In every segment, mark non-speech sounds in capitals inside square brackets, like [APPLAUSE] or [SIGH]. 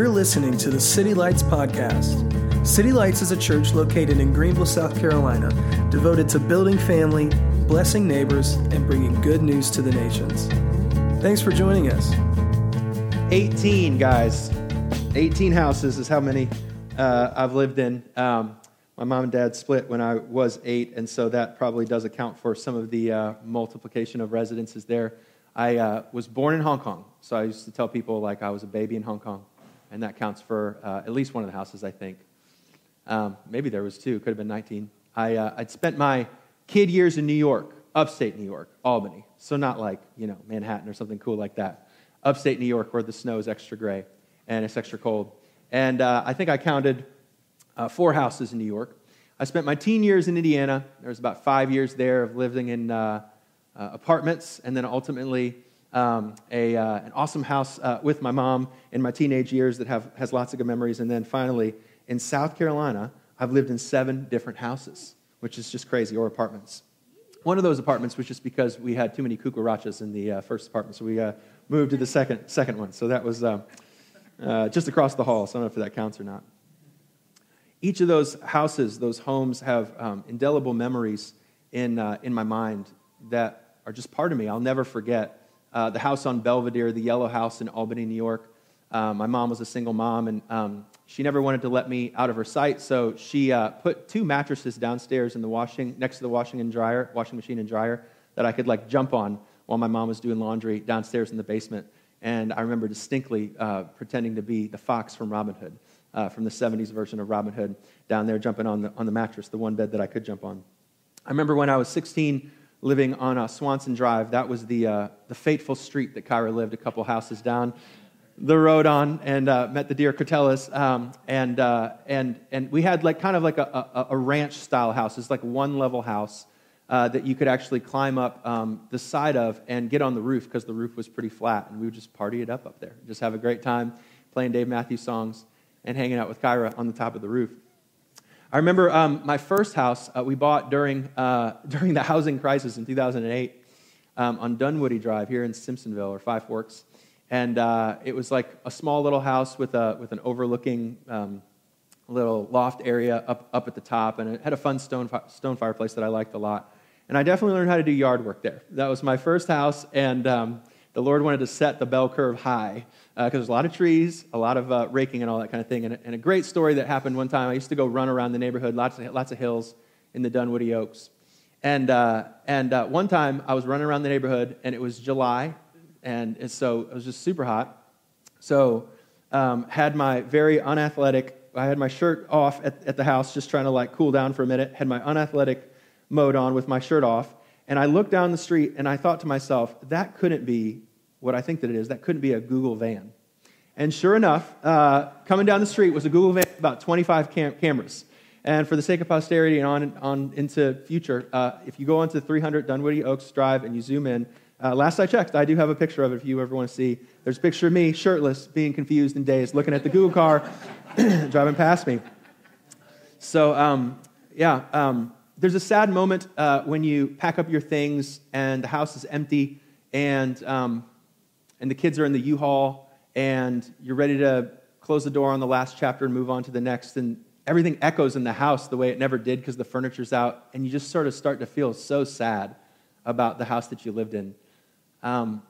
You're listening to the City Lights Podcast. City Lights is a church located in Greenville, South Carolina, devoted to building family, blessing neighbors, and bringing good news to the nations. Thanks for joining us. 18 guys 18 houses is how many uh, i've lived in um, my mom and dad split when i was eight and so that probably does account for some of the uh, multiplication of residences there i uh, was born in hong kong so i used to tell people like i was a baby in hong kong and that counts for uh, at least one of the houses i think um, maybe there was two could have been 19 I, uh, i'd spent my kid years in new york upstate new york albany so not like you know manhattan or something cool like that upstate New York where the snow is extra gray and it's extra cold. And uh, I think I counted uh, four houses in New York. I spent my teen years in Indiana. There was about five years there of living in uh, uh apartments, and then ultimately um, a, uh, an awesome house uh, with my mom in my teenage years that have, has lots of good memories. And then finally, in South Carolina, I've lived in seven different houses, which is just crazy, or apartments. One of those apartments was just because we had too many cucarachas in the first apartment, so we moved to the second, second one. So that was uh, uh, just across the hall. So I don't know if that counts or not. Each of those houses, those homes, have um, indelible memories in, uh, in my mind that are just part of me. I'll never forget uh, the house on Belvedere, the yellow house in Albany, New York. Um, my mom was a single mom, and um, she never wanted to let me out of her sight, so she uh, put two mattresses downstairs in the washing, next to the washing and dryer, washing machine and dryer, that I could like jump on while my mom was doing laundry downstairs in the basement. And I remember distinctly uh, pretending to be the fox from Robin Hood, uh, from the 70s version of Robin Hood, down there jumping on the, on the mattress, the one bed that I could jump on. I remember when I was 16 living on uh, Swanson Drive, that was the, uh, the fateful street that Kyra lived a couple houses down the road on and uh, met the dear Cotellas. Um, and, uh, and, and we had like kind of like a, a, a ranch style house. It's like one level house uh, that you could actually climb up um, the side of and get on the roof because the roof was pretty flat. And we would just party it up up there, just have a great time playing Dave Matthews songs and hanging out with Kyra on the top of the roof. I remember um, my first house uh, we bought during, uh, [LAUGHS] during the housing crisis in 2008 um, on Dunwoody Drive here in Simpsonville or Five Forks. And uh, it was like a small little house with, a, with an overlooking um, little loft area up, up at the top. And it had a fun stone, stone fireplace that I liked a lot. And I definitely learned how to do yard work there. That was my first house, and um, the Lord wanted to set the bell curve high because uh, there's a lot of trees, a lot of uh, raking, and all that kind of thing. And, and, a great story that happened one time. I used to go run around the neighborhood, lots of, lots of hills in the Dunwoody Oaks. And, uh, and uh, one time I was running around the neighborhood, and it was July, and so it was just super hot. So um, had my very unathletic, I had my shirt off at, at the house, just trying to like cool down for a minute. Had my unathletic mode on with my shirt off. And I looked down the street and I thought to myself, that couldn't be what I think that it is. That couldn't be a Google van. And sure enough, uh, coming down the street was a Google van about 25 cam- cameras. And for the sake of posterity and on, on into future, uh, if you go onto 300 Dunwoody Oaks Drive and you zoom in, uh, last I checked, I do have a picture of it if you ever want to see. There's a picture of me, shirtless, being confused and dazed, looking at the Google car [CLEARS THROAT] driving past me. So, um, yeah, um, there's a sad moment uh, when you pack up your things and the house is empty and, um, and the kids are in the U-Haul and you're ready to close the door on the last chapter and move on to the next and everything echoes in the house the way it never did because the furniture's out and you just sort of start to feel so sad about the house that you lived in. Um,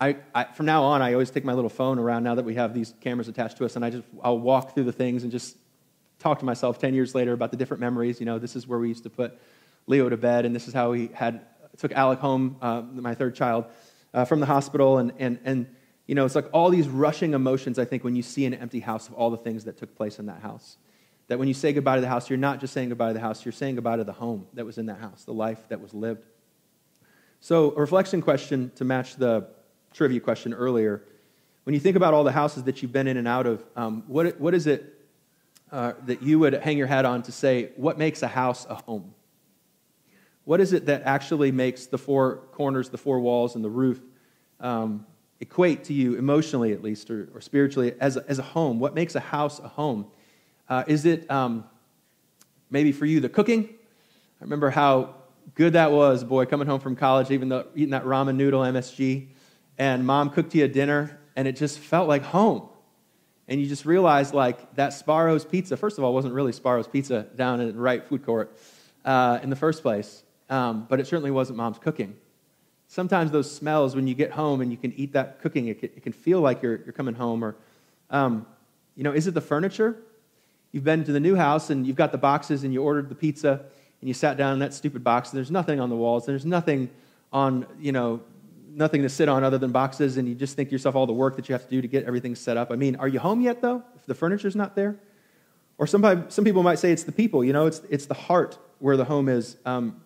I, I, from now on, I always take my little phone around now that we have these cameras attached to us, and I just I'll walk through the things and just talk to myself 10 years later about the different memories. You know, this is where we used to put Leo to bed, and this is how we had took Alec home, uh, my third child, uh, from the hospital. And, and, and, you know, it's like all these rushing emotions, I think, when you see an empty house of all the things that took place in that house. That when you say goodbye to the house, you're not just saying goodbye to the house, you're saying goodbye to the home that was in that house, the life that was lived. So, a reflection question to match the trivia question earlier. When you think about all the houses that you've been in and out of, um, what, what is it uh, that you would hang your hat on to say, what makes a house a home? What is it that actually makes the four corners, the four walls, and the roof um, equate to you emotionally, at least, or, or spiritually, as a, as a home? What makes a house a home? Uh, is it um, maybe for you the cooking? I remember how good that was, boy, coming home from college, even though eating that ramen noodle MSG, and mom cooked you a dinner, and it just felt like home. And you just realize like that Sbarro's pizza, first of all, wasn't really Sbarro's pizza down in the right food court uh, in the first place, um, but it certainly wasn't mom's cooking. Sometimes those smells, when you get home and you can eat that cooking, it can, it can feel like you're, you're coming home. Or, um, you know, is it the furniture? You've been to the new house and you've got the boxes and you ordered the pizza and you sat down in that stupid box and there's nothing on the walls. There's nothing on, you know, nothing to sit on other than boxes, and you just think to yourself all the work that you have to do to get everything set up. I mean, are you home yet, though, if the furniture's not there? Or somebody, some people might say it's the people, you know, it's, it's the heart where the home is. Um,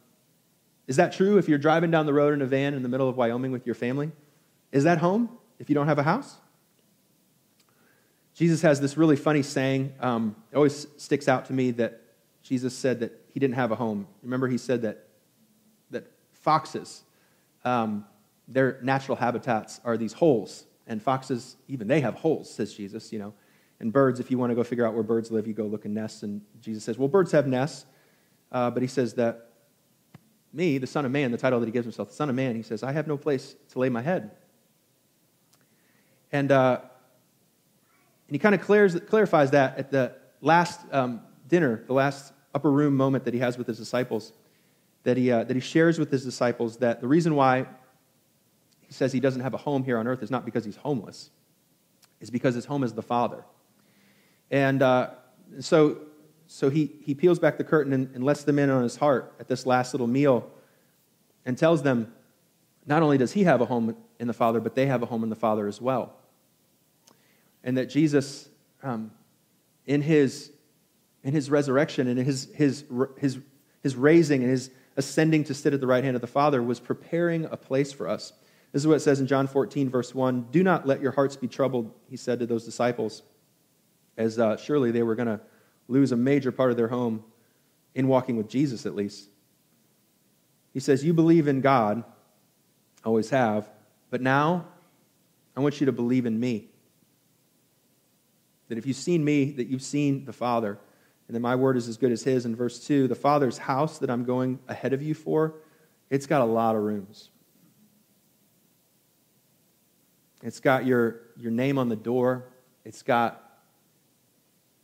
is that true if you're driving down the road in a van in the middle of Wyoming with your family? Is that home if you don't have a house? Jesus has this really funny saying. Um, it always sticks out to me that Jesus said that he didn't have a home. Remember, he said that, that foxes um, their natural habitats are these holes. And foxes, even they have holes, says Jesus, you know. And birds, if you want to go figure out where birds live, you go look in nests. And Jesus says, well, birds have nests. Uh, but he says that me, the Son of Man, the title that he gives himself, the Son of Man, he says, I have no place to lay my head. And, uh, and he kind of clarifies, that at the last um, dinner, the last upper room moment that he has with his disciples, that he, uh, that he shares with his disciples that the reason why says he doesn't have a home here on earth is not because he's homeless, it's because his home is the Father. And uh, so, so he, he peels back the curtain and, and lets them in on his heart at this last little meal and tells them not only does he have a home in the Father, but they have a home in the Father as well. And that Jesus, um, in, his, in his resurrection and his, his, his, his raising and his ascending to sit at the right hand of the Father, was preparing a place for us. This is what it says in John 14, verse 1. Do not let your hearts be troubled, he said to those disciples, as uh, surely they were going to lose a major part of their home in walking with Jesus, at least. He says, You believe in God, always have, but now I want you to believe in me. That if you've seen me, that you've seen the Father, and that my word is as good as his. In verse 2, the Father's house that I'm going ahead of you for, it's got a lot of rooms. It's got your, your name on the door. It's got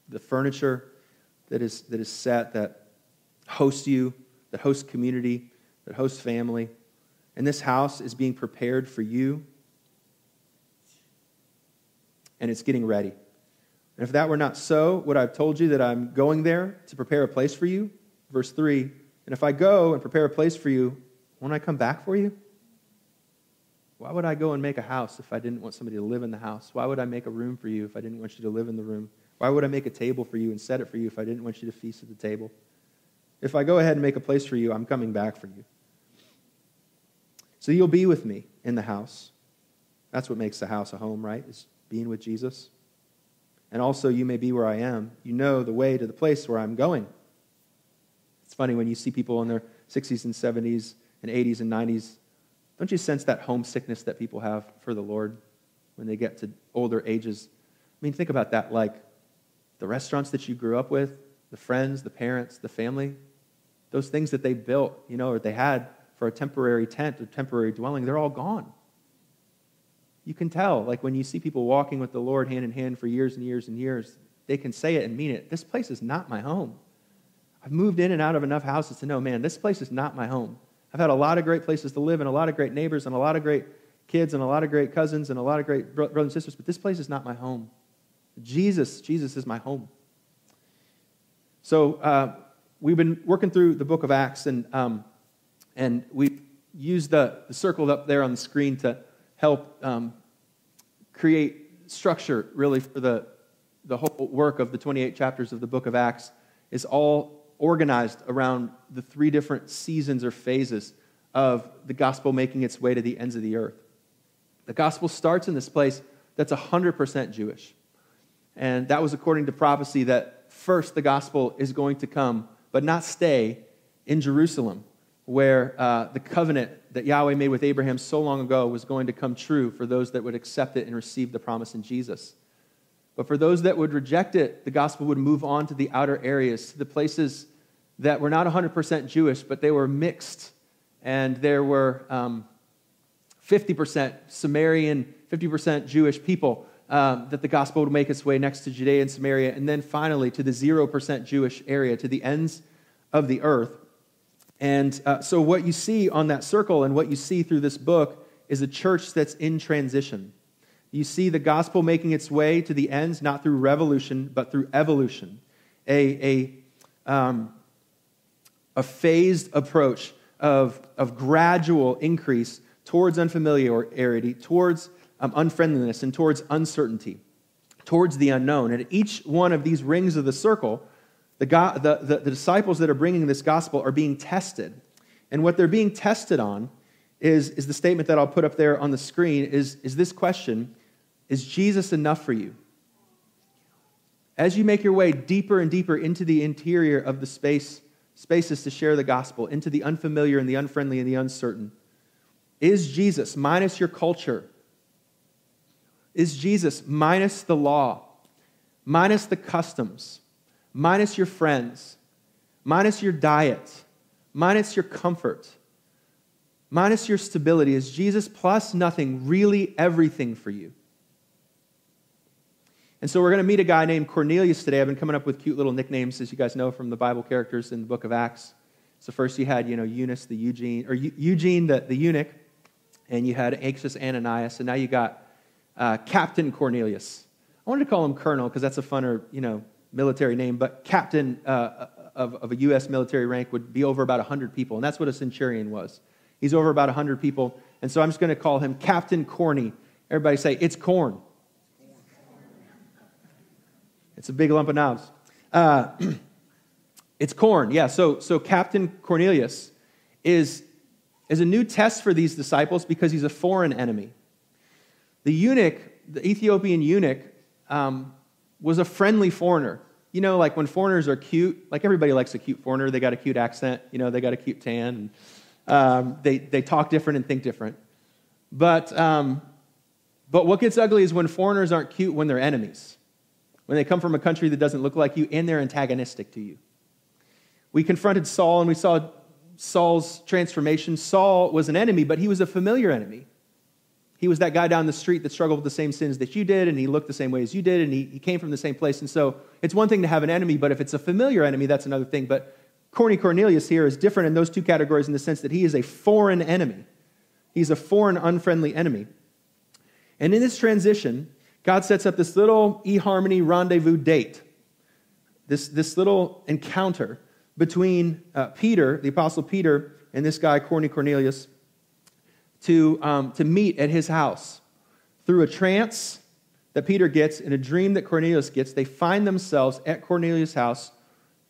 the furniture that is, that is set that hosts you, that hosts community, that hosts family. And this house is being prepared for you. And it's getting ready. And if that were not so, would I have told you that I'm going there to prepare a place for you? Verse 3 And if I go and prepare a place for you, won't I come back for you? Why would I go and make a house if I didn't want somebody to live in the house? Why would I make a room for you if I didn't want you to live in the room? Why would I make a table for you and set it for you if I didn't want you to feast at the table? If I go ahead and make a place for you, I'm coming back for you. So you'll be with me in the house. That's what makes the house a home, right? Is being with Jesus. And also, you may be where I am. You know the way to the place where I'm going. It's funny when you see people in their 60s and 70s and 80s and 90s don't you sense that homesickness that people have for the Lord when they get to older ages? I mean, think about that like the restaurants that you grew up with, the friends, the parents, the family, those things that they built, you know, or they had for a temporary tent or temporary dwelling, they're all gone. You can tell, like when you see people walking with the Lord hand in hand for years and years and years, they can say it and mean it. This place is not my home. I've moved in and out of enough houses to know, man, this place is not my home. I've had a lot of great places to live and a lot of great neighbors and a lot of great kids and a lot of great cousins and a lot of great brothers and sisters, but this place is not my home. Jesus, Jesus is my home. So uh, we've been working through the book of Acts, and, um, and we used the, the circle up there on the screen to help um, create structure, really, for the, the whole work of the 28 chapters of the book of Acts. is all organized around the three different seasons or phases of the gospel making its way to the ends of the earth. The gospel starts in this place that's 100% Jewish. And that was according to prophecy that first the gospel is going to come, but not stay, in Jerusalem, where uh, the covenant that Yahweh made with Abraham so long ago was going to come true for those that would accept it and receive the promise in Jesus. But for those that would reject it, the gospel would move on to the outer areas, to the places that were not 100% Jewish, but they were mixed. And there were um, 50% Samaritan, 50% Jewish people um, that the gospel would make its way next to Judea and Samaria, and then finally to the 0% Jewish area, to the ends of the earth. And uh, so, what you see on that circle and what you see through this book is a church that's in transition. You see the gospel making its way to the ends, not through revolution, but through evolution. A, a, um, a phased approach of, of gradual increase towards unfamiliarity, towards um, unfriendliness, and towards uncertainty, towards the unknown. And at each one of these rings of the circle, the, the, the, the disciples that are bringing this gospel are being tested. And what they're being tested on is, is the statement that I'll put up there on the screen is, is this question Is Jesus enough for you? As you make your way deeper and deeper into the interior of the space, spaces to share the gospel, into the unfamiliar and the unfriendly and the uncertain, is Jesus minus your culture? Is Jesus minus the law, minus the customs, minus your friends, minus your diet, minus your comfort, minus your stability? Is Jesus plus nothing really everything for you? And so we're going to meet a guy named Cornelius today. I've been coming up with cute little nicknames, as you guys know from the Bible characters in the book of Acts. So first you had, you know, Eunice the Eugene, or Eugene the, the eunuch, and you had anxious Ananias, and now you got uh, Captain Cornelius. I wanted to call him Colonel because that's a funner, you know, military name, but Captain uh, of, of a U.S. military rank would be over about 100 people, and that's what a centurion was. He's over about 100 people, and so I'm just going to call him Captain Corny. Everybody say, it's corn. It's a big lump of knobs. Uh, [CLEARS THROAT] it's corn, yeah. So, so Captain Cornelius is, is a new test for these disciples because he's a foreign enemy. The eunuch, the Ethiopian eunuch, um, was a friendly foreigner. You know, like when foreigners are cute, like everybody likes a cute foreigner. They got a cute accent, you know, they got a cute tan, and um, they, they talk different and think different. But, um, but what gets ugly is when foreigners aren't cute when they're enemies when they come from a country that doesn't look like you and they're antagonistic to you. We confronted Saul and we saw Saul's transformation. Saul was an enemy, but he was a familiar enemy. He was that guy down the street that struggled with the same sins that you did, and he looked the same way as you did, and he, he came from the same place. And so it's one thing to have an enemy, but if it's a familiar enemy, that's another thing. But Corny Cornelius here is different in those two categories in the sense that he is a foreign enemy. He's a foreign, unfriendly enemy. And in this transition, God sets up this little eHarmony rendezvous date, this, this little encounter between uh, Peter, the Apostle Peter, and this guy, Corny Cornelius, to, um, to meet at his house. Through a trance that Peter gets and a dream that Cornelius gets, they find themselves at Cornelius' house,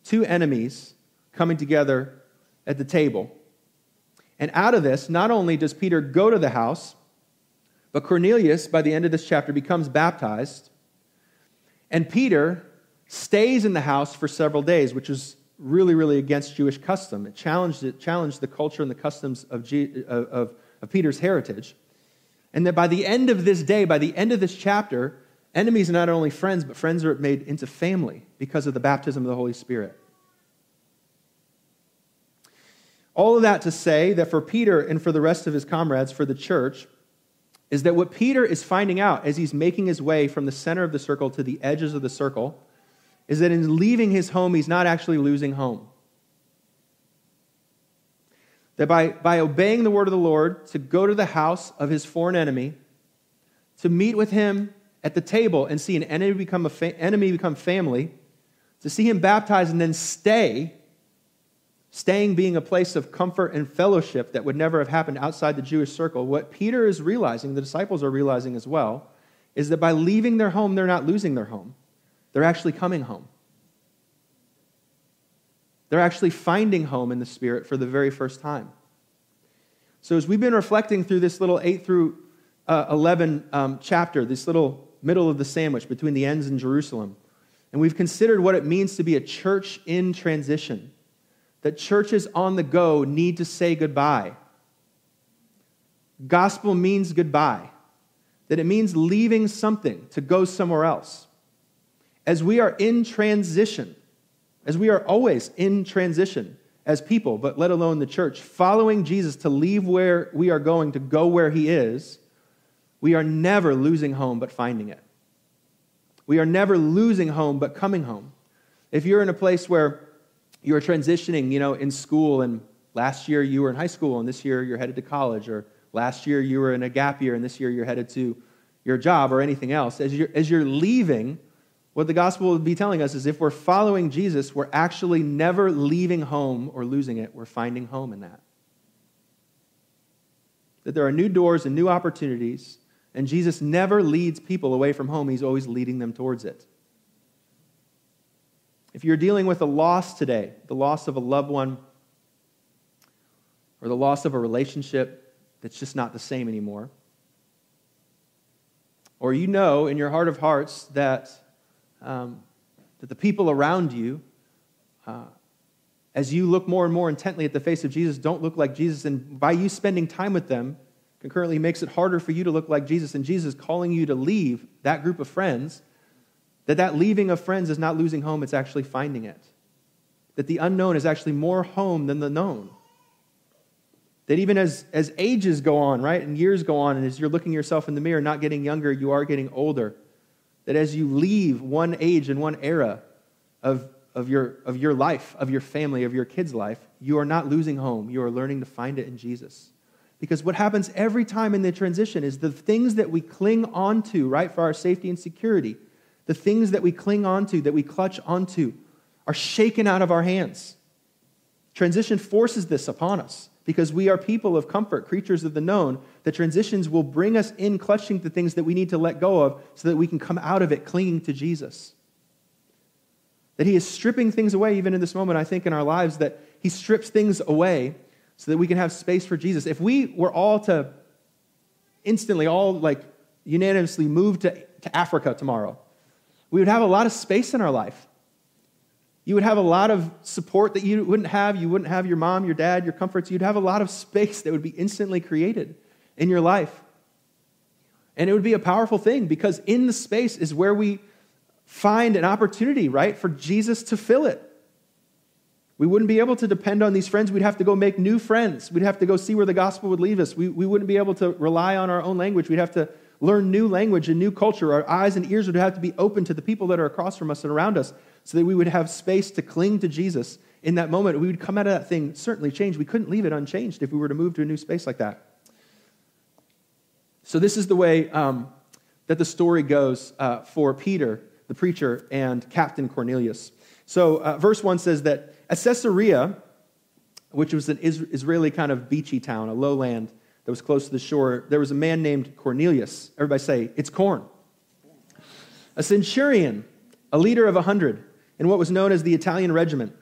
two enemies coming together at the table. And out of this, not only does Peter go to the house, but Cornelius, by the end of this chapter, becomes baptized. And Peter stays in the house for several days, which is really, really against Jewish custom. It challenged, it challenged the culture and the customs of, G, of, of, of Peter's heritage. And that by the end of this day, by the end of this chapter, enemies are not only friends, but friends are made into family because of the baptism of the Holy Spirit. All of that to say that for Peter and for the rest of his comrades, for the church, is that what Peter is finding out as he's making his way from the center of the circle to the edges of the circle is that in leaving his home, he's not actually losing home. That by, by obeying the word of the Lord, to go to the house of his foreign enemy, to meet with him at the table and see an enemy become, a fa- enemy become family, to see him baptized and then stay staying being a place of comfort and fellowship that would never have happened outside the Jewish circle, what Peter is realizing, the disciples are realizing as well, is that by leaving their home, they're not losing their home. They're actually coming home. They're actually finding home in the Spirit for the very first time. So, as we've been reflecting through this little 8 through uh, 11 um, chapter, this little middle of the sandwich between the ends in Jerusalem, and we've considered what it means to be a church in transition that churches on the go need to say goodbye. Gospel means goodbye, that it means leaving something to go somewhere else. As we are in transition, as we are always in transition as people, but let alone the church, following Jesus to leave where we are going to go where he is, we are never losing home but finding it. We are never losing home, but coming home. If you're in a place where you're transitioning, you know, in school, and last year you were in high school, and this year you're headed to college, or last year you were in a gap year, and this year you're headed to your job or anything else, as you're, as you're leaving, what the gospel would be telling us is if we're following Jesus, we're actually never leaving home or losing it. We're finding home in that. That there are new doors and new opportunities, and Jesus never leads people away from home, He's always leading them towards it. If you're dealing with a loss today, the loss of a loved one, or the loss of a relationship that's just not the same anymore, or you know in your heart of hearts that, um, that the people around you, uh, as you look more and more intently at the face of Jesus, don't look like Jesus, and by you spending time with them, concurrently makes it harder for you to look like Jesus, and Jesus calling you to leave that group of friends, that that leaving of friends is not losing home, it's actually finding it. That the unknown is actually more home than the known. That even as, as ages go on, right, and years go on, and as you're looking yourself in the mirror, not getting younger, you are getting older. That as you leave one age and one era of, of, your, of your life, of your family, of your kid's life, you are not losing home. You are learning to find it in Jesus. Because what happens every time in the transition is the things that we cling onto, right, for our safety and security, the things that we cling onto, that we clutch onto, are shaken out of our hands. Transition forces this upon us because we are people of comfort, creatures of the known. The transitions will bring us in clutching the things that we need to let go of so that we can come out of it clinging to Jesus. That He is stripping things away, even in this moment, I think, in our lives, that He strips things away so that we can have space for Jesus. If we were all to instantly, all like unanimously move to, to Africa tomorrow, we would have a lot of space in our life. You would have a lot of support that you wouldn't have. You wouldn't have your mom, your dad, your comforts. You'd have a lot of space that would be instantly created in your life. And it would be a powerful thing because in the space is where we find an opportunity, right, for Jesus to fill it. We wouldn't be able to depend on these friends. We'd have to go make new friends. We'd have to go see where the gospel would lead us. We, we wouldn't be able to rely on our own language. We'd have to learn new language and new culture. Our eyes and ears would have to be open to the people that are across from us and around us so that we would have space to cling to Jesus in that moment. We would come out of that thing certainly changed. We couldn't leave it unchanged if we were to move to a new space like that. So, this is the way um, that the story goes uh, for Peter, the preacher, and Captain Cornelius. So, uh, verse 1 says that at Caesarea, which was an Israeli kind of beachy town, a lowland that was close to the shore, there was a man named Cornelius. Everybody say, it's corn. A centurion, a leader of a hundred in what was known as the Italian regiment.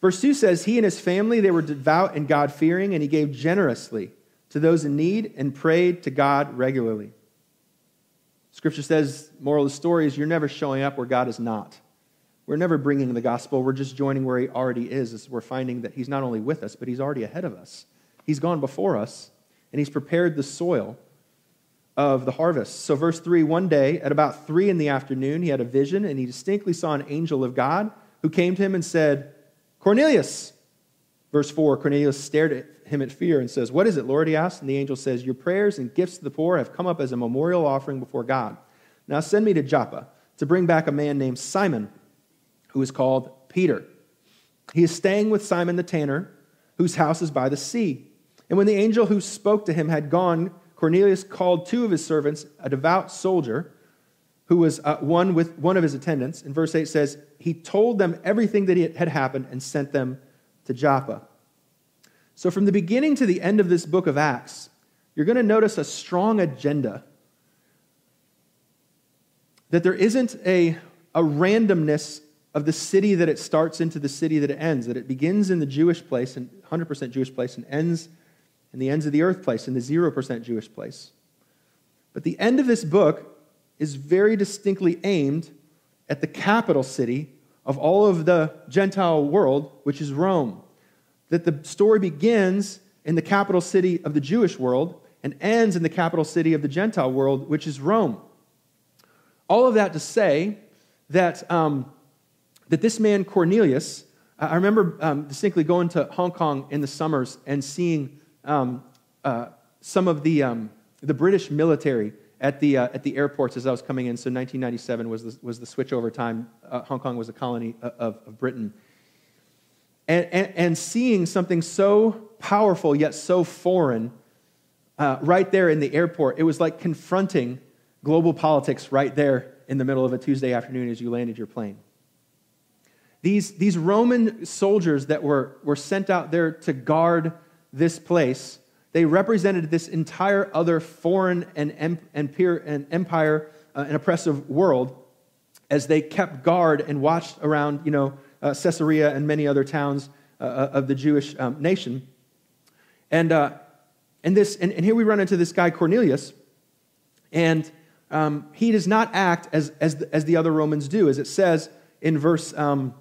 Verse 2 says, He and his family, they were devout and God fearing, and he gave generously to those in need and prayed to God regularly. Scripture says, moral of the story is you're never showing up where God is not. We're never bringing the gospel. We're just joining where he already is. We're finding that he's not only with us, but he's already ahead of us. He's gone before us, and he's prepared the soil of the harvest. So, verse 3 one day at about 3 in the afternoon, he had a vision, and he distinctly saw an angel of God who came to him and said, Cornelius. Verse 4 Cornelius stared at him in fear and says, What is it, Lord? He asked. And the angel says, Your prayers and gifts to the poor have come up as a memorial offering before God. Now send me to Joppa to bring back a man named Simon, who is called Peter. He is staying with Simon the tanner, whose house is by the sea. And when the angel who spoke to him had gone, Cornelius called two of his servants, a devout soldier who was uh, one with one of his attendants. In verse 8 says, He told them everything that had happened and sent them to Joppa. So, from the beginning to the end of this book of Acts, you're going to notice a strong agenda. That there isn't a, a randomness of the city that it starts into the city that it ends, that it begins in the Jewish place, and 100% Jewish place, and ends in the ends of the earth place, in the 0% Jewish place. But the end of this book is very distinctly aimed at the capital city of all of the Gentile world, which is Rome. That the story begins in the capital city of the Jewish world and ends in the capital city of the Gentile world, which is Rome. All of that to say that, um, that this man, Cornelius, I remember um, distinctly going to Hong Kong in the summers and seeing um, uh, some of the, um, the British military at the, uh, at the airports as I was coming in. So 1997 was the, was the switchover time. Uh, Hong Kong was a colony of, of Britain. And, and, and, seeing something so powerful yet so foreign uh, right there in the airport, it was like confronting global politics right there in the middle of a Tuesday afternoon as you landed your plane. These, these Roman soldiers that were, were sent out there to guard this place, they represented this entire other foreign and, empire, uh, and oppressive world as they kept guard and watched around, you know, uh, Caesarea and many other towns uh, uh, of the Jewish um, nation. And, uh, and, this, and, and, here we run into this guy, Cornelius, and um, he does not act as, as, the, as the other Romans do. As it says in verse um,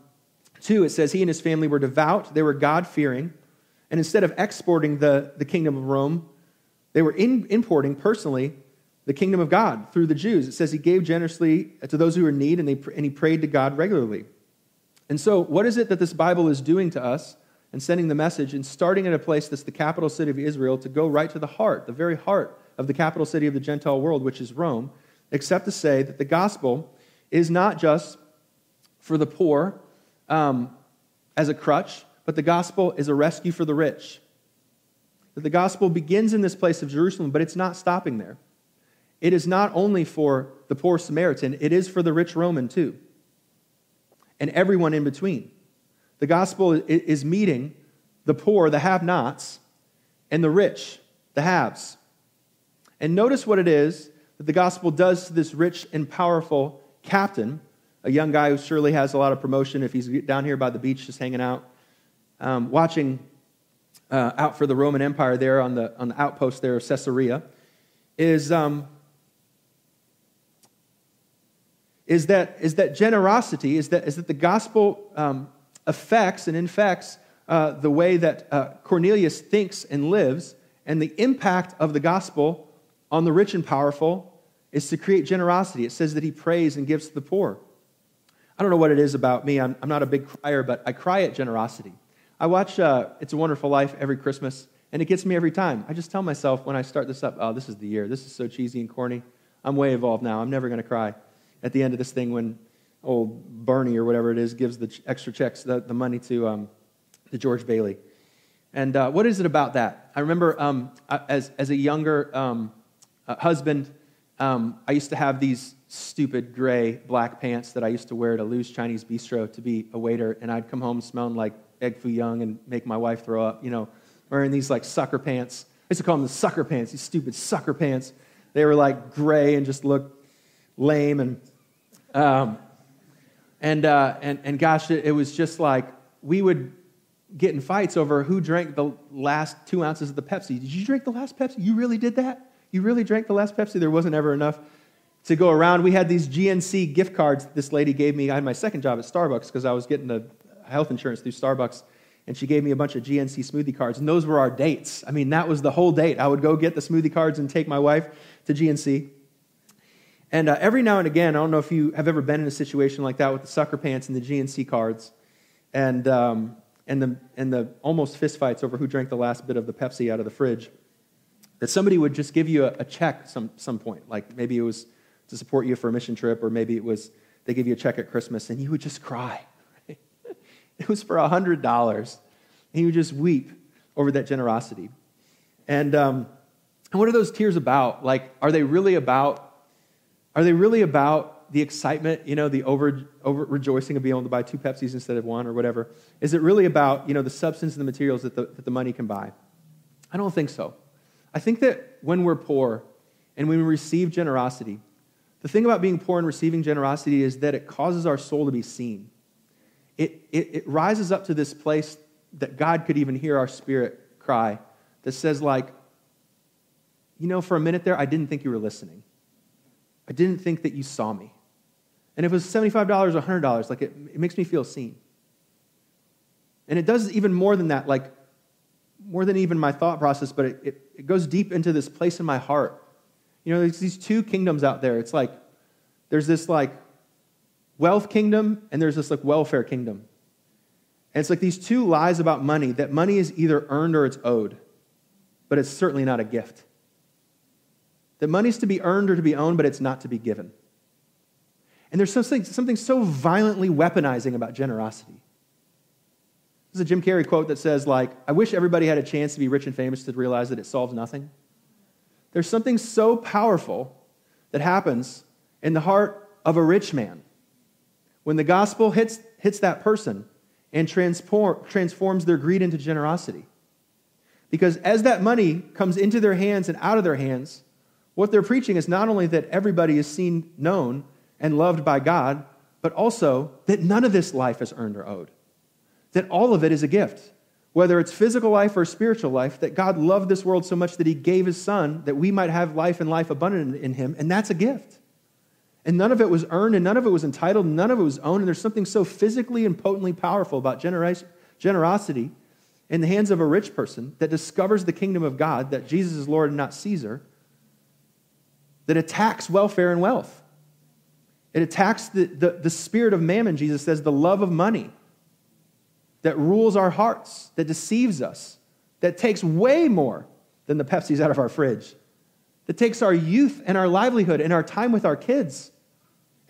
2, it says, He and his family were devout, they were God fearing, and instead of exporting the, the kingdom of Rome, they were in, importing personally the kingdom of God through the Jews. It says he gave generously to those who were in need, and, they, and he prayed to God regularly. And so, what is it that this Bible is doing to us and sending the message and starting at a place that's the capital city of Israel to go right to the heart, the very heart of the capital city of the Gentile world, which is Rome, except to say that the gospel is not just for the poor um, as a crutch, but the gospel is a rescue for the rich. That the gospel begins in this place of Jerusalem, but it's not stopping there. It is not only for the poor Samaritan, it is for the rich Roman too and everyone in between. The gospel is meeting the poor, the have nots, and the rich, the haves. And notice what it is that the gospel does to this rich and powerful captain, a young guy who surely has a lot of promotion if he's down here by the beach just hanging out, um, watching uh, out for the Roman Empire there on the, on the outpost there of Caesarea, is um, is that, is that generosity, is that, is that the gospel um, affects and infects uh, the way that uh, Cornelius thinks and lives, and the impact of the gospel on the rich and powerful is to create generosity. It says that he prays and gives to the poor. I don't know what it is about me. I'm, I'm not a big crier, but I cry at generosity. I watch uh, It's a Wonderful Life every Christmas, and it gets me every time. I just tell myself when I start this up, oh, this is the year. This is so cheesy and corny. I'm way evolved now. I'm never going to cry at the end of this thing when old Bernie or whatever it is gives the extra checks, the, the money to, um, to George Bailey. And uh, what is it about that? I remember um, as, as a younger um, uh, husband, um, I used to have these stupid gray black pants that I used to wear to Lou's Chinese Bistro to be a waiter, and I'd come home smelling like egg foo young and make my wife throw up, you know, wearing these like sucker pants. I used to call them the sucker pants, these stupid sucker pants. They were like gray and just looked lame and um, and, uh, and, and gosh, it, it was just like we would get in fights over who drank the last two ounces of the Pepsi. Did you drink the last Pepsi? You really did that? You really drank the last Pepsi? There wasn't ever enough to go around. We had these GNC gift cards this lady gave me. I had my second job at Starbucks because I was getting the health insurance through Starbucks. And she gave me a bunch of GNC smoothie cards. And those were our dates. I mean, that was the whole date. I would go get the smoothie cards and take my wife to GNC. And uh, every now and again, I don't know if you have ever been in a situation like that with the sucker pants and the GNC cards, and, um, and, the, and the almost fistfights over who drank the last bit of the Pepsi out of the fridge, that somebody would just give you a, a check some, some point. Like maybe it was to support you for a mission trip, or maybe it was they give you a check at Christmas, and you would just cry. It was for $100. And you would just weep over that generosity. And, um, and what are those tears about? Like, are they really about are they really about the excitement, you know, the over, over rejoicing of being able to buy two Pepsis instead of one or whatever? Is it really about, you know, the substance and the materials that the, that the money can buy? I don't think so. I think that when we're poor and when we receive generosity, the thing about being poor and receiving generosity is that it causes our soul to be seen. It, it, it rises up to this place that God could even hear our spirit cry that says, like, you know, for a minute there, I didn't think you were listening. I didn't think that you saw me. And if it was $75 or $100, like it, it makes me feel seen. And it does even more than that, like more than even my thought process, but it, it, it goes deep into this place in my heart. You know, there's these two kingdoms out there. It's like there's this like wealth kingdom and there's this like welfare kingdom. And it's like these two lies about money that money is either earned or it's owed, but it's certainly not a gift that money's to be earned or to be owned, but it's not to be given. And there's something, something so violently weaponizing about generosity. There's a Jim Carrey quote that says, like, I wish everybody had a chance to be rich and famous to realize that it solves nothing. There's something so powerful that happens in the heart of a rich man when the gospel hits, hits that person and transform, transforms their greed into generosity. Because as that money comes into their hands and out of their hands, what they're preaching is not only that everybody is seen, known, and loved by God, but also that none of this life is earned or owed. That all of it is a gift. Whether it's physical life or spiritual life, that God loved this world so much that he gave his son that we might have life and life abundant in him, and that's a gift. And none of it was earned, and none of it was entitled, and none of it was owned. And there's something so physically and potently powerful about generosity in the hands of a rich person that discovers the kingdom of God, that Jesus is Lord and not Caesar, that attacks welfare and wealth. It attacks the, the, the spirit of mammon, Jesus says, the love of money that rules our hearts, that deceives us, that takes way more than the Pepsi's out of our fridge, that takes our youth and our livelihood and our time with our kids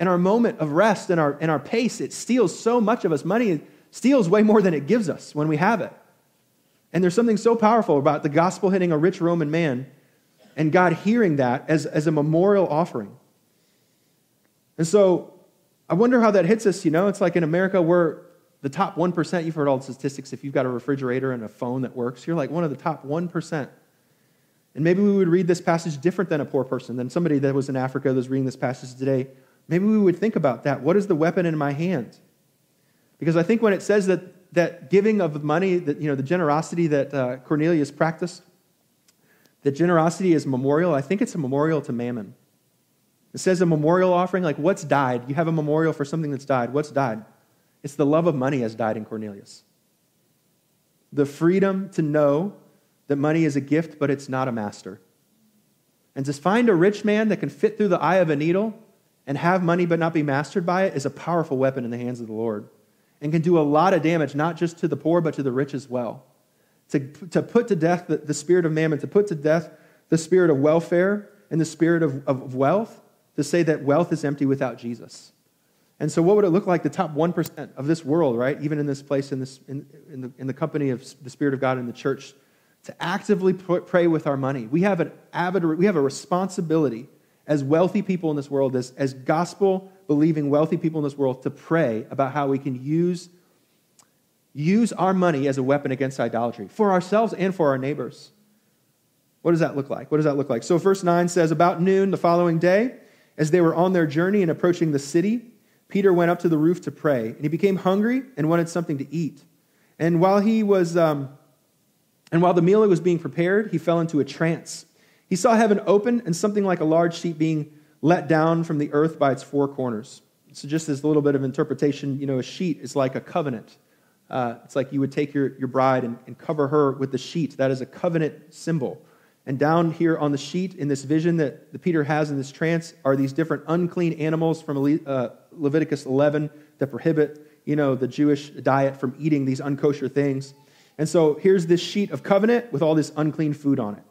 and our moment of rest and our, and our pace. It steals so much of us. Money steals way more than it gives us when we have it. And there's something so powerful about the gospel hitting a rich Roman man and God hearing that as, as a memorial offering. And so I wonder how that hits us. You know, it's like in America, we're the top 1%. You've heard all the statistics. If you've got a refrigerator and a phone that works, you're like one of the top 1%. And maybe we would read this passage different than a poor person, than somebody that was in Africa that was reading this passage today. Maybe we would think about that. What is the weapon in my hand? Because I think when it says that, that giving of money, that, you know, the generosity that uh, Cornelius practiced, that generosity is memorial, I think it's a memorial to mammon. It says a memorial offering, like what's died? You have a memorial for something that's died. What's died? It's the love of money has died in Cornelius. The freedom to know that money is a gift, but it's not a master. And to find a rich man that can fit through the eye of a needle and have money but not be mastered by it is a powerful weapon in the hands of the Lord and can do a lot of damage, not just to the poor, but to the rich as well. To, to put to death the, the spirit of mammon, to put to death the spirit of welfare and the spirit of, of wealth, to say that wealth is empty without Jesus. And so, what would it look like, the top 1% of this world, right? Even in this place, in, this, in, in, the, in the company of the Spirit of God in the church, to actively pray with our money. We have, an avid, we have a responsibility as wealthy people in this world, as, as gospel believing wealthy people in this world, to pray about how we can use, use our money as a weapon against idolatry for ourselves and for our neighbors. What does that look like? What does that look like? So, verse 9 says, About noon the following day, as they were on their journey and approaching the city, Peter went up to the roof to pray, and he became hungry and wanted something to eat. And while he was, um, and while the meal was being prepared, he fell into a trance. He saw heaven open and something like a large sheet being let down from the earth by its four corners. So, just as a little bit of interpretation, you know, a sheet is like a covenant. Uh, it's like you would take your, your bride and, and cover her with the sheet. That is a covenant symbol. And down here on the sheet in this vision that the Peter has in this trance are these different unclean animals from uh, Leviticus 11 that prohibit, you know, the Jewish diet from eating these unkosher things. And so here's this sheet of covenant with all this unclean food on it.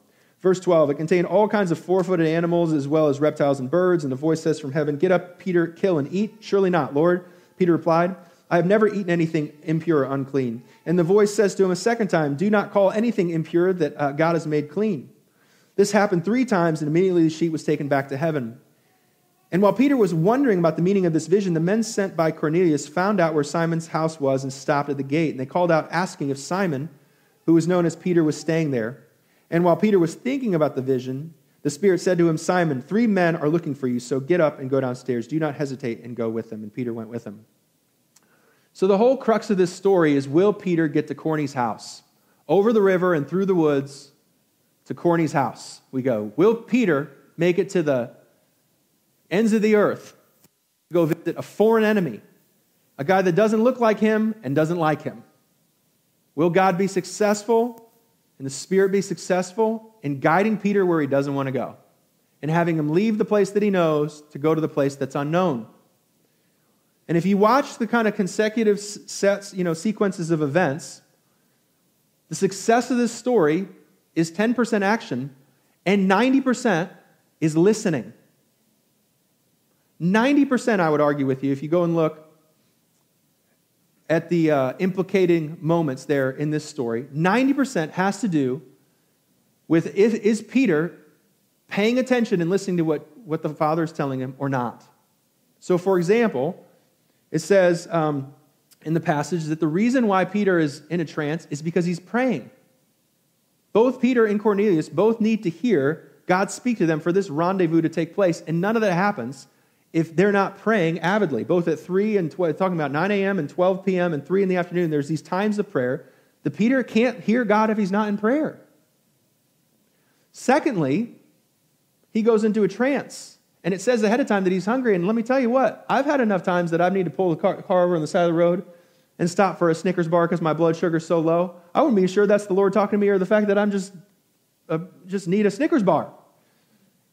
Verse 12, it contained all kinds of four footed animals as well as reptiles and birds. And the voice says from heaven, Get up, Peter, kill and eat. Surely not, Lord. Peter replied, I have never eaten anything impure or unclean. And the voice says to him a second time, Do not call anything impure that uh, God has made clean. This happened three times, and immediately the sheet was taken back to heaven. And while Peter was wondering about the meaning of this vision, the men sent by Cornelius found out where Simon's house was and stopped at the gate. And they called out, asking if Simon, who was known as Peter, was staying there. And while Peter was thinking about the vision, the Spirit said to him, Simon, three men are looking for you, so get up and go downstairs. Do not hesitate and go with them. And Peter went with him. So the whole crux of this story is will Peter get to Corny's house? Over the river and through the woods to Corny's house we go. Will Peter make it to the ends of the earth to go visit a foreign enemy, a guy that doesn't look like him and doesn't like him? Will God be successful and the Spirit be successful in guiding Peter where he doesn't want to go and having him leave the place that he knows to go to the place that's unknown? And if you watch the kind of consecutive sets, you know, sequences of events, the success of this story is 10% action and 90% is listening. 90%, I would argue with you, if you go and look at the uh, implicating moments there in this story, 90% has to do with is, is Peter paying attention and listening to what, what the Father is telling him or not? So, for example, it says um, in the passage that the reason why Peter is in a trance is because he's praying. Both Peter and Cornelius both need to hear God speak to them for this rendezvous to take place, and none of that happens if they're not praying avidly, both at 3 and 12, talking about 9 a.m. and 12 p.m. and 3 in the afternoon, there's these times of prayer. The Peter can't hear God if he's not in prayer. Secondly, he goes into a trance. And it says ahead of time that he's hungry. And let me tell you what, I've had enough times that I've needed to pull the car, car over on the side of the road and stop for a Snickers bar because my blood sugar's so low. I wouldn't be sure that's the Lord talking to me or the fact that I'm just, uh, just need a Snickers bar.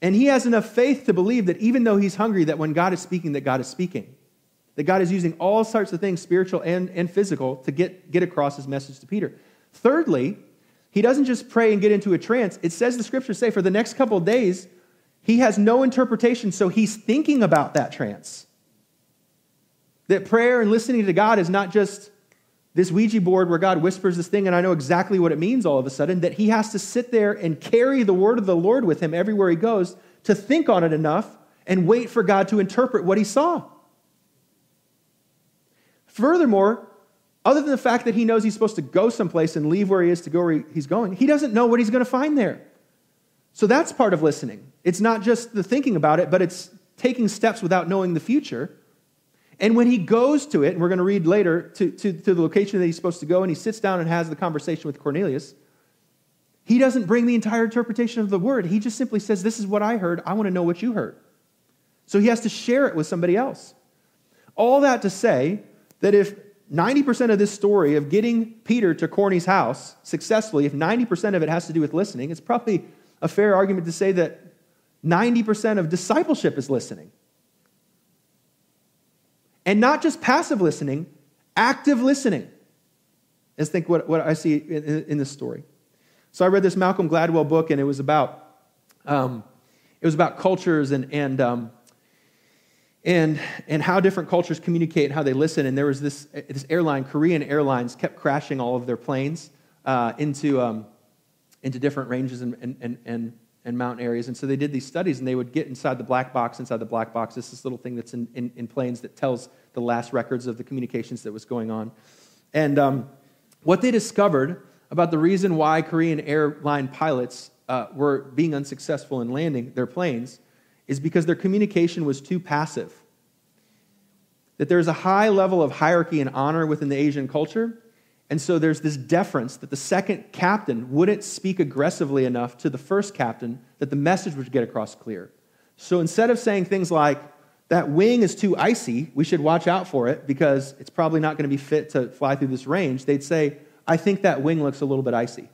And he has enough faith to believe that even though he's hungry, that when God is speaking, that God is speaking. That God is using all sorts of things, spiritual and, and physical, to get, get across his message to Peter. Thirdly, he doesn't just pray and get into a trance. It says the scriptures say for the next couple of days, he has no interpretation, so he's thinking about that trance. That prayer and listening to God is not just this Ouija board where God whispers this thing and I know exactly what it means all of a sudden, that he has to sit there and carry the word of the Lord with him everywhere he goes to think on it enough and wait for God to interpret what he saw. Furthermore, other than the fact that he knows he's supposed to go someplace and leave where he is to go where he's going, he doesn't know what he's going to find there. So that's part of listening. It's not just the thinking about it, but it's taking steps without knowing the future and when he goes to it, and we're going to read later to, to, to, the location that he's supposed to go, and he sits down and has the conversation with Cornelius, he doesn't bring the entire interpretation of the word. He just simply says, This is what I heard. I want to know what you heard. So he has to share it with somebody else. All that to say that if 90% of this story of getting Peter to Corny's house successfully, if 90% of it has to do with listening, it's probably a fair argument to say that 90% of discipleship is listening. And not just passive listening, active listening. Let's think what, what I see in, in, this story. So I read this Malcolm Gladwell book, and it was about um, it was about cultures and and um, and and how different cultures communicate and how they listen. And there was this this airline, Korean Airlines, kept crashing all of their planes uh, into um, into different ranges and and and and mountain areas. And so they did these studies, and they would get inside the black box. Inside the black box is this little thing that's in, in, in planes that tells the last records of the communications that was going on. And um, what they discovered about the reason why Korean airline pilots uh, were being unsuccessful in landing their planes is because their communication was too passive. That there's a high level of hierarchy and honor within the Asian culture, and so there's this deference that the second captain wouldn't speak aggressively enough to the first captain that the message would get across clear. So instead of saying things like, that wing is too icy, we should watch out for it because it's probably not going to be fit to fly through this range, they'd say, I think that wing looks a little bit icy.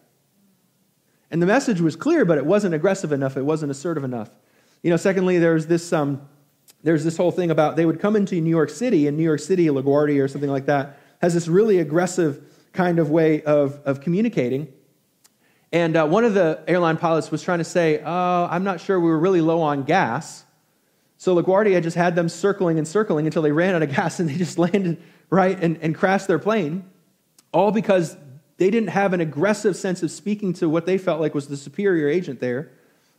And the message was clear, but it wasn't aggressive enough, it wasn't assertive enough. You know, secondly, there's this, um, there's this whole thing about they would come into New York City, and New York City, LaGuardia or something like that, has this really aggressive kind of way of, of communicating. And uh, one of the airline pilots was trying to say, oh, I'm not sure we were really low on gas. So LaGuardia just had them circling and circling until they ran out of gas and they just landed right and, and crashed their plane, all because they didn't have an aggressive sense of speaking to what they felt like was the superior agent there,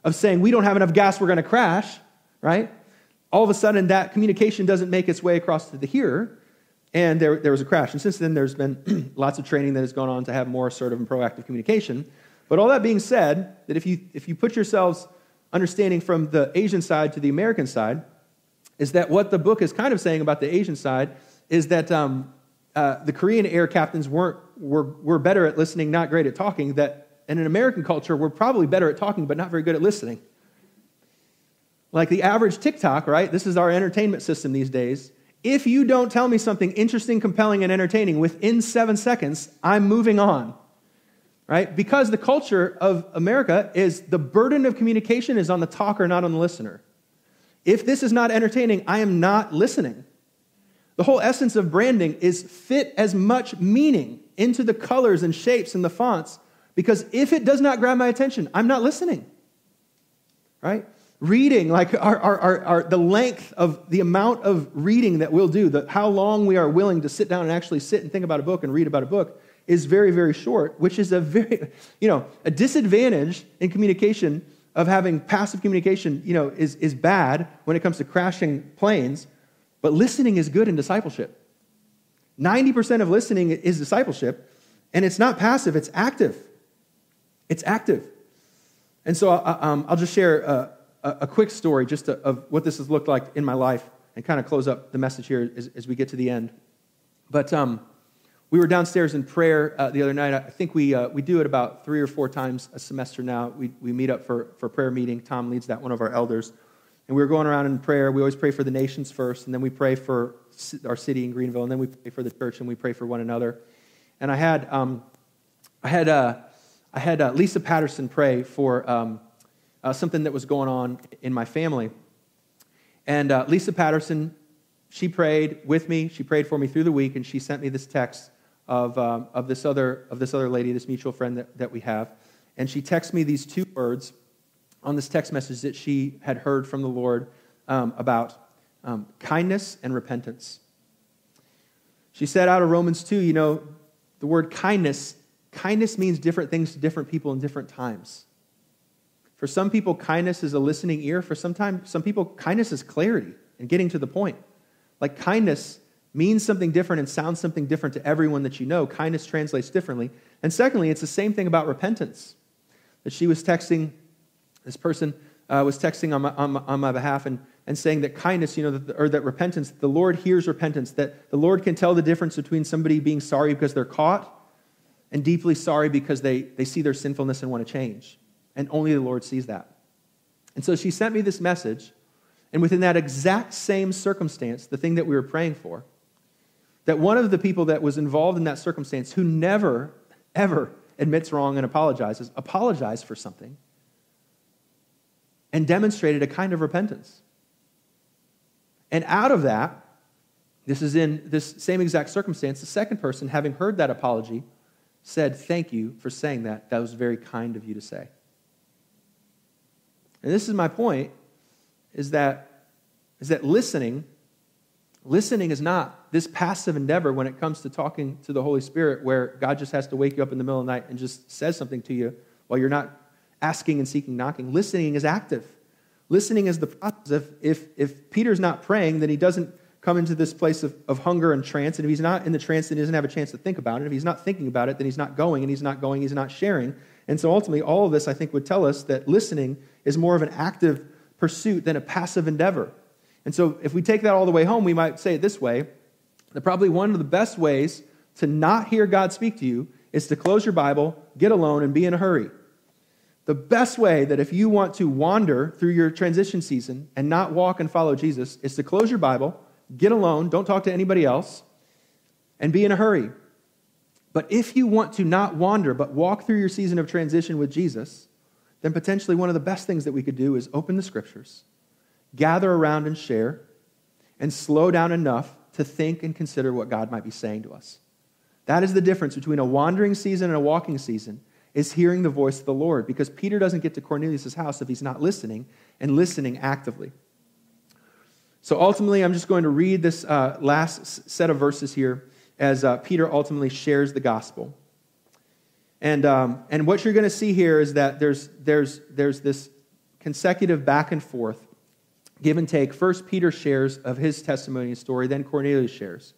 of saying, We don't have enough gas, we're going to crash, right? All of a sudden, that communication doesn't make its way across to the hearer, and there, there was a crash. And since then, there's been [CLEARS THROAT] lots of training that has gone on to have more assertive and proactive communication. But all that being said, that if you, if you put yourselves understanding from the Asian side to the American side, is that what the book is kind of saying about the Asian side is that um, uh, the Korean air captains weren't, were, were better at listening, not great at talking, that in an American culture, we're probably better at talking, but not very good at listening. Like the average TikTok, right? This is our entertainment system these days. If you don't tell me something interesting, compelling, and entertaining within seven seconds, I'm moving on. Right? Because the culture of America is the burden of communication is on the talker, not on the listener. If this is not entertaining, I am not listening. The whole essence of branding is fit as much meaning into the colors and shapes and the fonts because if it does not grab my attention, I'm not listening. Right? reading, like our, our, our, our, the length of the amount of reading that we'll do, the, how long we are willing to sit down and actually sit and think about a book and read about a book is very, very short, which is a very, [LAUGHS] you know, a disadvantage in communication of having passive communication, you know, is, is bad when it comes to crashing planes, but listening is good in discipleship. 90% of listening is discipleship, and it's not passive, it's active. It's active. And so I, um, I'll just share a, a, quick story just to, of what this has looked like in my life and kind of close up the message here as, as we get to the end. But um, we were downstairs in prayer uh, the other night. I think we, uh, we do it about three or four times a semester now. We, we meet up for, for prayer meeting. Tom leads that, one of our elders. And we were going around in prayer. We always pray for the nations first, and then we pray for our city in Greenville, and then we pray for the church, and we pray for one another. And I had, um, I had, uh, I had uh, Lisa Patterson pray for um, uh, something that was going on in my family. And uh, Lisa Patterson, she prayed with me. She prayed for me through the week, and she sent me this text of, um, of, this, other, of this other lady, this mutual friend that, that we have. And she texted me these two words on this text message that she had heard from the Lord um, about um, kindness and repentance. She said out of Romans 2, you know, the word kindness, kindness means different things to different people in different times. For some people, kindness is a listening ear. For some, time, some people, kindness is clarity and getting to the point. Like kindness means something different and sounds something different to everyone that you know. Kindness translates differently. And secondly, it's the same thing about repentance. That she was texting, this person uh, was texting on my, on my, on my, behalf and, and saying that kindness, you know, that, or that repentance, the Lord hears repentance, that the Lord can tell the difference between somebody being sorry because they're caught and deeply sorry because they, they see their sinfulness and want to change. And only the Lord sees that. And so she sent me this message. And within that exact same circumstance, the thing that we were praying for, that one of the people that was involved in that circumstance who never, ever admits wrong and apologizes, apologized for something and demonstrated a kind of repentance. And out of that, this is in this same exact circumstance, the second person, having heard that apology, said, Thank you for saying that. That was very kind of you to say. And this is my point, is that, is that listening Listening is not this passive endeavor when it comes to talking to the Holy Spirit, where God just has to wake you up in the middle of the night and just says something to you while you're not asking and seeking, knocking. Listening is active. Listening is the process. If, if, if Peter's not praying, then he doesn't come into this place of, of hunger and trance. And if he's not in the trance, then he doesn't have a chance to think about it. If he's not thinking about it, then he's not going, and he's not going, he's not sharing. And so ultimately, all of this, I think, would tell us that listening is more of an active pursuit than a passive endeavor. And so, if we take that all the way home, we might say it this way that probably one of the best ways to not hear God speak to you is to close your Bible, get alone, and be in a hurry. The best way that if you want to wander through your transition season and not walk and follow Jesus is to close your Bible, get alone, don't talk to anybody else, and be in a hurry. But if you want to not wander, but walk through your season of transition with Jesus, then potentially one of the best things that we could do is open the scriptures gather around and share, and slow down enough to think and consider what God might be saying to us. That is the difference between a wandering season and a walking season is hearing the voice of the Lord because Peter doesn't get to Cornelius' house if he's not listening and listening actively. So ultimately, I'm just going to read this uh, last set of verses here as uh, Peter ultimately shares the gospel. And, um, and what you're going to see here is that there's, there's, there's this consecutive back and forth give and take. First, Peter shares of his testimony and story, then Cornelius shares.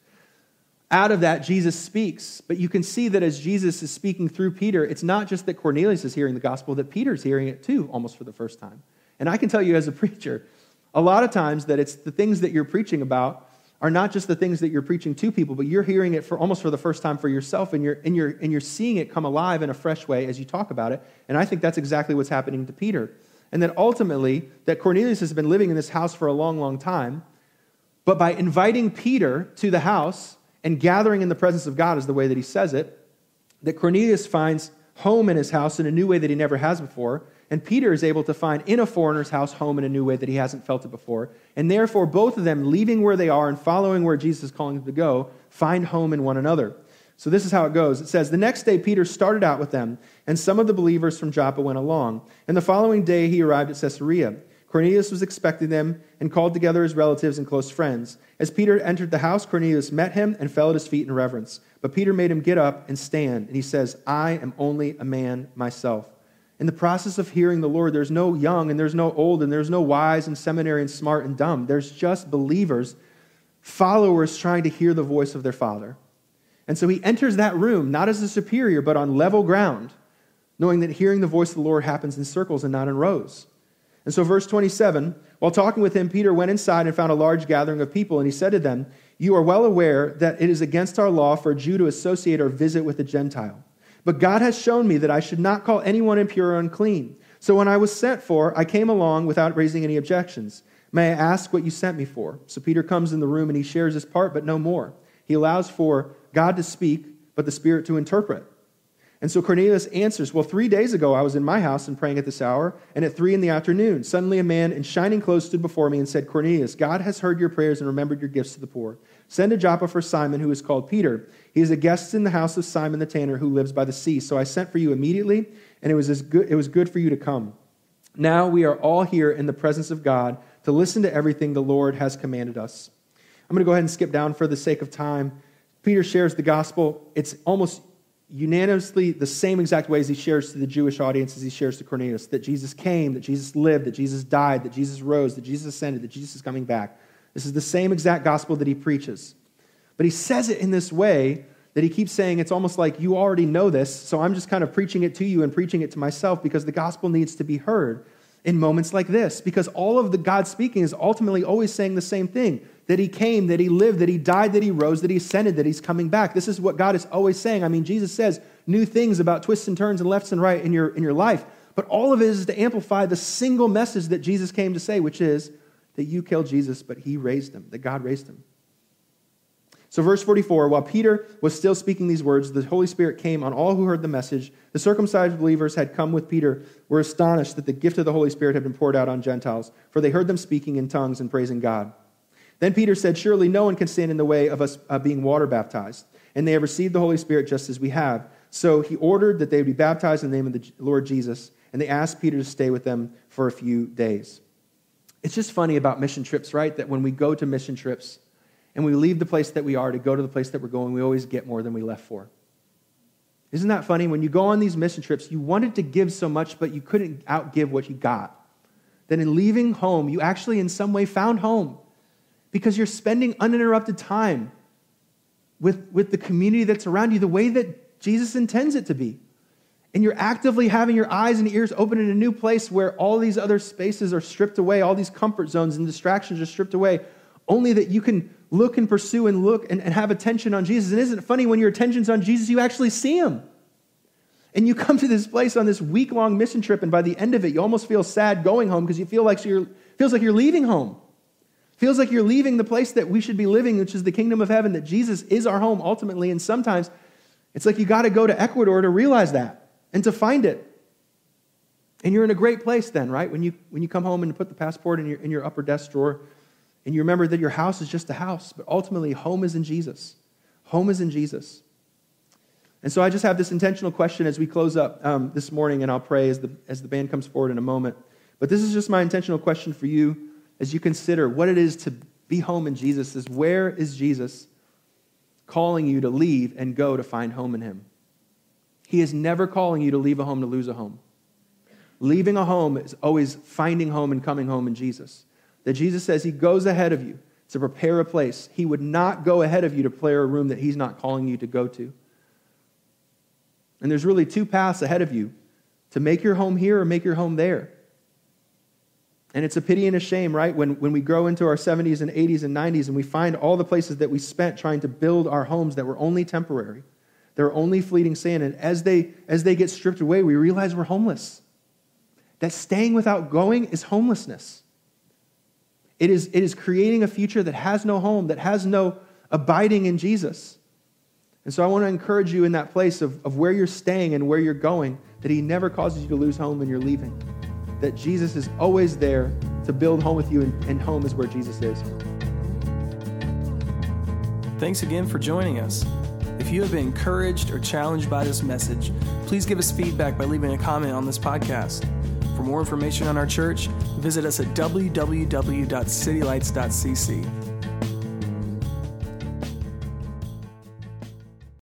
Out of that, Jesus speaks. But you can see that as Jesus is speaking through Peter, it's not just that Cornelius is hearing the gospel, that Peter's hearing it too, almost for the first time. And I can tell you as a [LAUGHS] preacher, a lot of times that it's the things that you're preaching about are not just the things that you're preaching to people, but you're hearing it for almost for the first time for yourself, and you're, and, you're, and you're seeing it come alive in a fresh way as you talk about it. And I think that's exactly what's happening to Peter and then ultimately that Cornelius has been living in this house for a long, long time. But by inviting Peter to the house and gathering in the presence of God, is the way that he says it, that Cornelius finds home in his house in a new way that he never has before. And Peter is able to find in a foreigner's house home in a new way that he hasn't felt it before. And therefore, both of them, leaving where they are and following where Jesus is calling them to go, find home in one another. So this is how it goes. It says, The next day Peter started out with them, and some of the believers from Joppa went along. And the following day he arrived at Caesarea. Cornelius was expecting them and called together his relatives and close friends. As Peter entered the house, Cornelius met him and fell at his feet in reverence. But Peter made him get up and stand, and he says, I am only a man myself. In the process of hearing the Lord, there's no young and there's no old and there's no wise and seminary and smart and dumb. There's just believers, followers trying to hear the voice of their Father. And so he enters that room not as a superior, but on level ground, knowing that hearing the voice of the Lord happens in circles and not in rows. And so, verse 27 while talking with him, Peter went inside and found a large gathering of people, and he said to them, You are well aware that it is against our law for a Jew to associate or visit with a Gentile. But God has shown me that I should not call anyone impure or unclean. So when I was sent for, I came along without raising any objections. May I ask what you sent me for? So Peter comes in the room and he shares his part, but no more. He allows for God to speak, but the Spirit to interpret. And so Cornelius answers, Well, three days ago I was in my house and praying at this hour, and at three in the afternoon, suddenly a man in shining clothes stood before me and said, Cornelius, God has heard your prayers and remembered your gifts to the poor. Send to Joppa for Simon, who is called Peter. He is a guest in the house of Simon the tanner, who lives by the sea. So I sent for you immediately, and it was, as good, it was good for you to come. Now we are all here in the presence of God to listen to everything the Lord has commanded us. I'm going to go ahead and skip down for the sake of time. Peter shares the gospel. It's almost unanimously the same exact ways he shares to the Jewish audience as he shares to Cornelius that Jesus came, that Jesus lived, that Jesus died, that Jesus rose, that Jesus ascended, that Jesus is coming back. This is the same exact gospel that he preaches. But he says it in this way that he keeps saying it's almost like you already know this, so I'm just kind of preaching it to you and preaching it to myself because the gospel needs to be heard in moments like this because all of the God speaking is ultimately always saying the same thing that he came, that he lived, that he died, that he rose, that he ascended, that he's coming back. This is what God is always saying. I mean, Jesus says new things about twists and turns and lefts and right in your, in your life, but all of it is to amplify the single message that Jesus came to say, which is that you killed Jesus, but he raised him, that God raised him. So, verse 44 while Peter was still speaking these words, the Holy Spirit came on all who heard the message. The circumcised believers had come with Peter, were astonished that the gift of the Holy Spirit had been poured out on Gentiles, for they heard them speaking in tongues and praising God. Then Peter said, Surely no one can stand in the way of us uh, being water baptized, and they have received the Holy Spirit just as we have. So he ordered that they be baptized in the name of the Lord Jesus, and they asked Peter to stay with them for a few days. It's just funny about mission trips, right? That when we go to mission trips and we leave the place that we are to go to the place that we're going, we always get more than we left for. Isn't that funny? When you go on these mission trips, you wanted to give so much, but you couldn't outgive what you got. Then in leaving home, you actually in some way found home because you're spending uninterrupted time with, with the community that's around you the way that Jesus intends it to be. And you're actively having your eyes and ears open in a new place where all these other spaces are stripped away, all these comfort zones and distractions are stripped away, only that you can look and pursue and look and, and have attention on Jesus. And isn't it funny when your attention's on Jesus, you actually see him? And you come to this place on this week long mission trip, and by the end of it, you almost feel sad going home because you feel like you're, feels like you're leaving home. Feels like you're leaving the place that we should be living, which is the kingdom of heaven, that Jesus is our home ultimately. And sometimes it's like you got to go to Ecuador to realize that and to find it. And you're in a great place then, right? When you, when you come home and put the passport in your, in your upper desk drawer and you remember that your house is just a house, but ultimately, home is in Jesus. Home is in Jesus. And so I just have this intentional question as we close up um, this morning, and I'll pray as the, as the band comes forward in a moment. But this is just my intentional question for you as you consider what it is to be home in Jesus is where is Jesus calling you to leave and go to find home in him? He is never calling you to leave a home to lose a home. Leaving a home is always finding home and coming home in Jesus. That Jesus says he goes ahead of you to prepare a place. He would not go ahead of you to prepare a room that he's not calling you to go to. And there's really two paths ahead of you to make your home here or make your home there. And it's a pity and a shame, right? When, when we grow into our 70s and 80s and 90s and we find all the places that we spent trying to build our homes that were only temporary, they're only fleeting sand. And as they, as they get stripped away, we realize we're homeless. That staying without going is homelessness. It is, it is creating a future that has no home, that has no abiding in Jesus. And so I want to encourage you in that place of, of where you're staying and where you're going, that He never causes you to lose home when you're leaving that Jesus is always there to build home with you, and, and home is where Jesus is. Thanks again for joining us. If you have been encouraged or challenged by this message, Please give us feedback by leaving a comment on this podcast. For more information on our church, visit us at www.citylights.cc.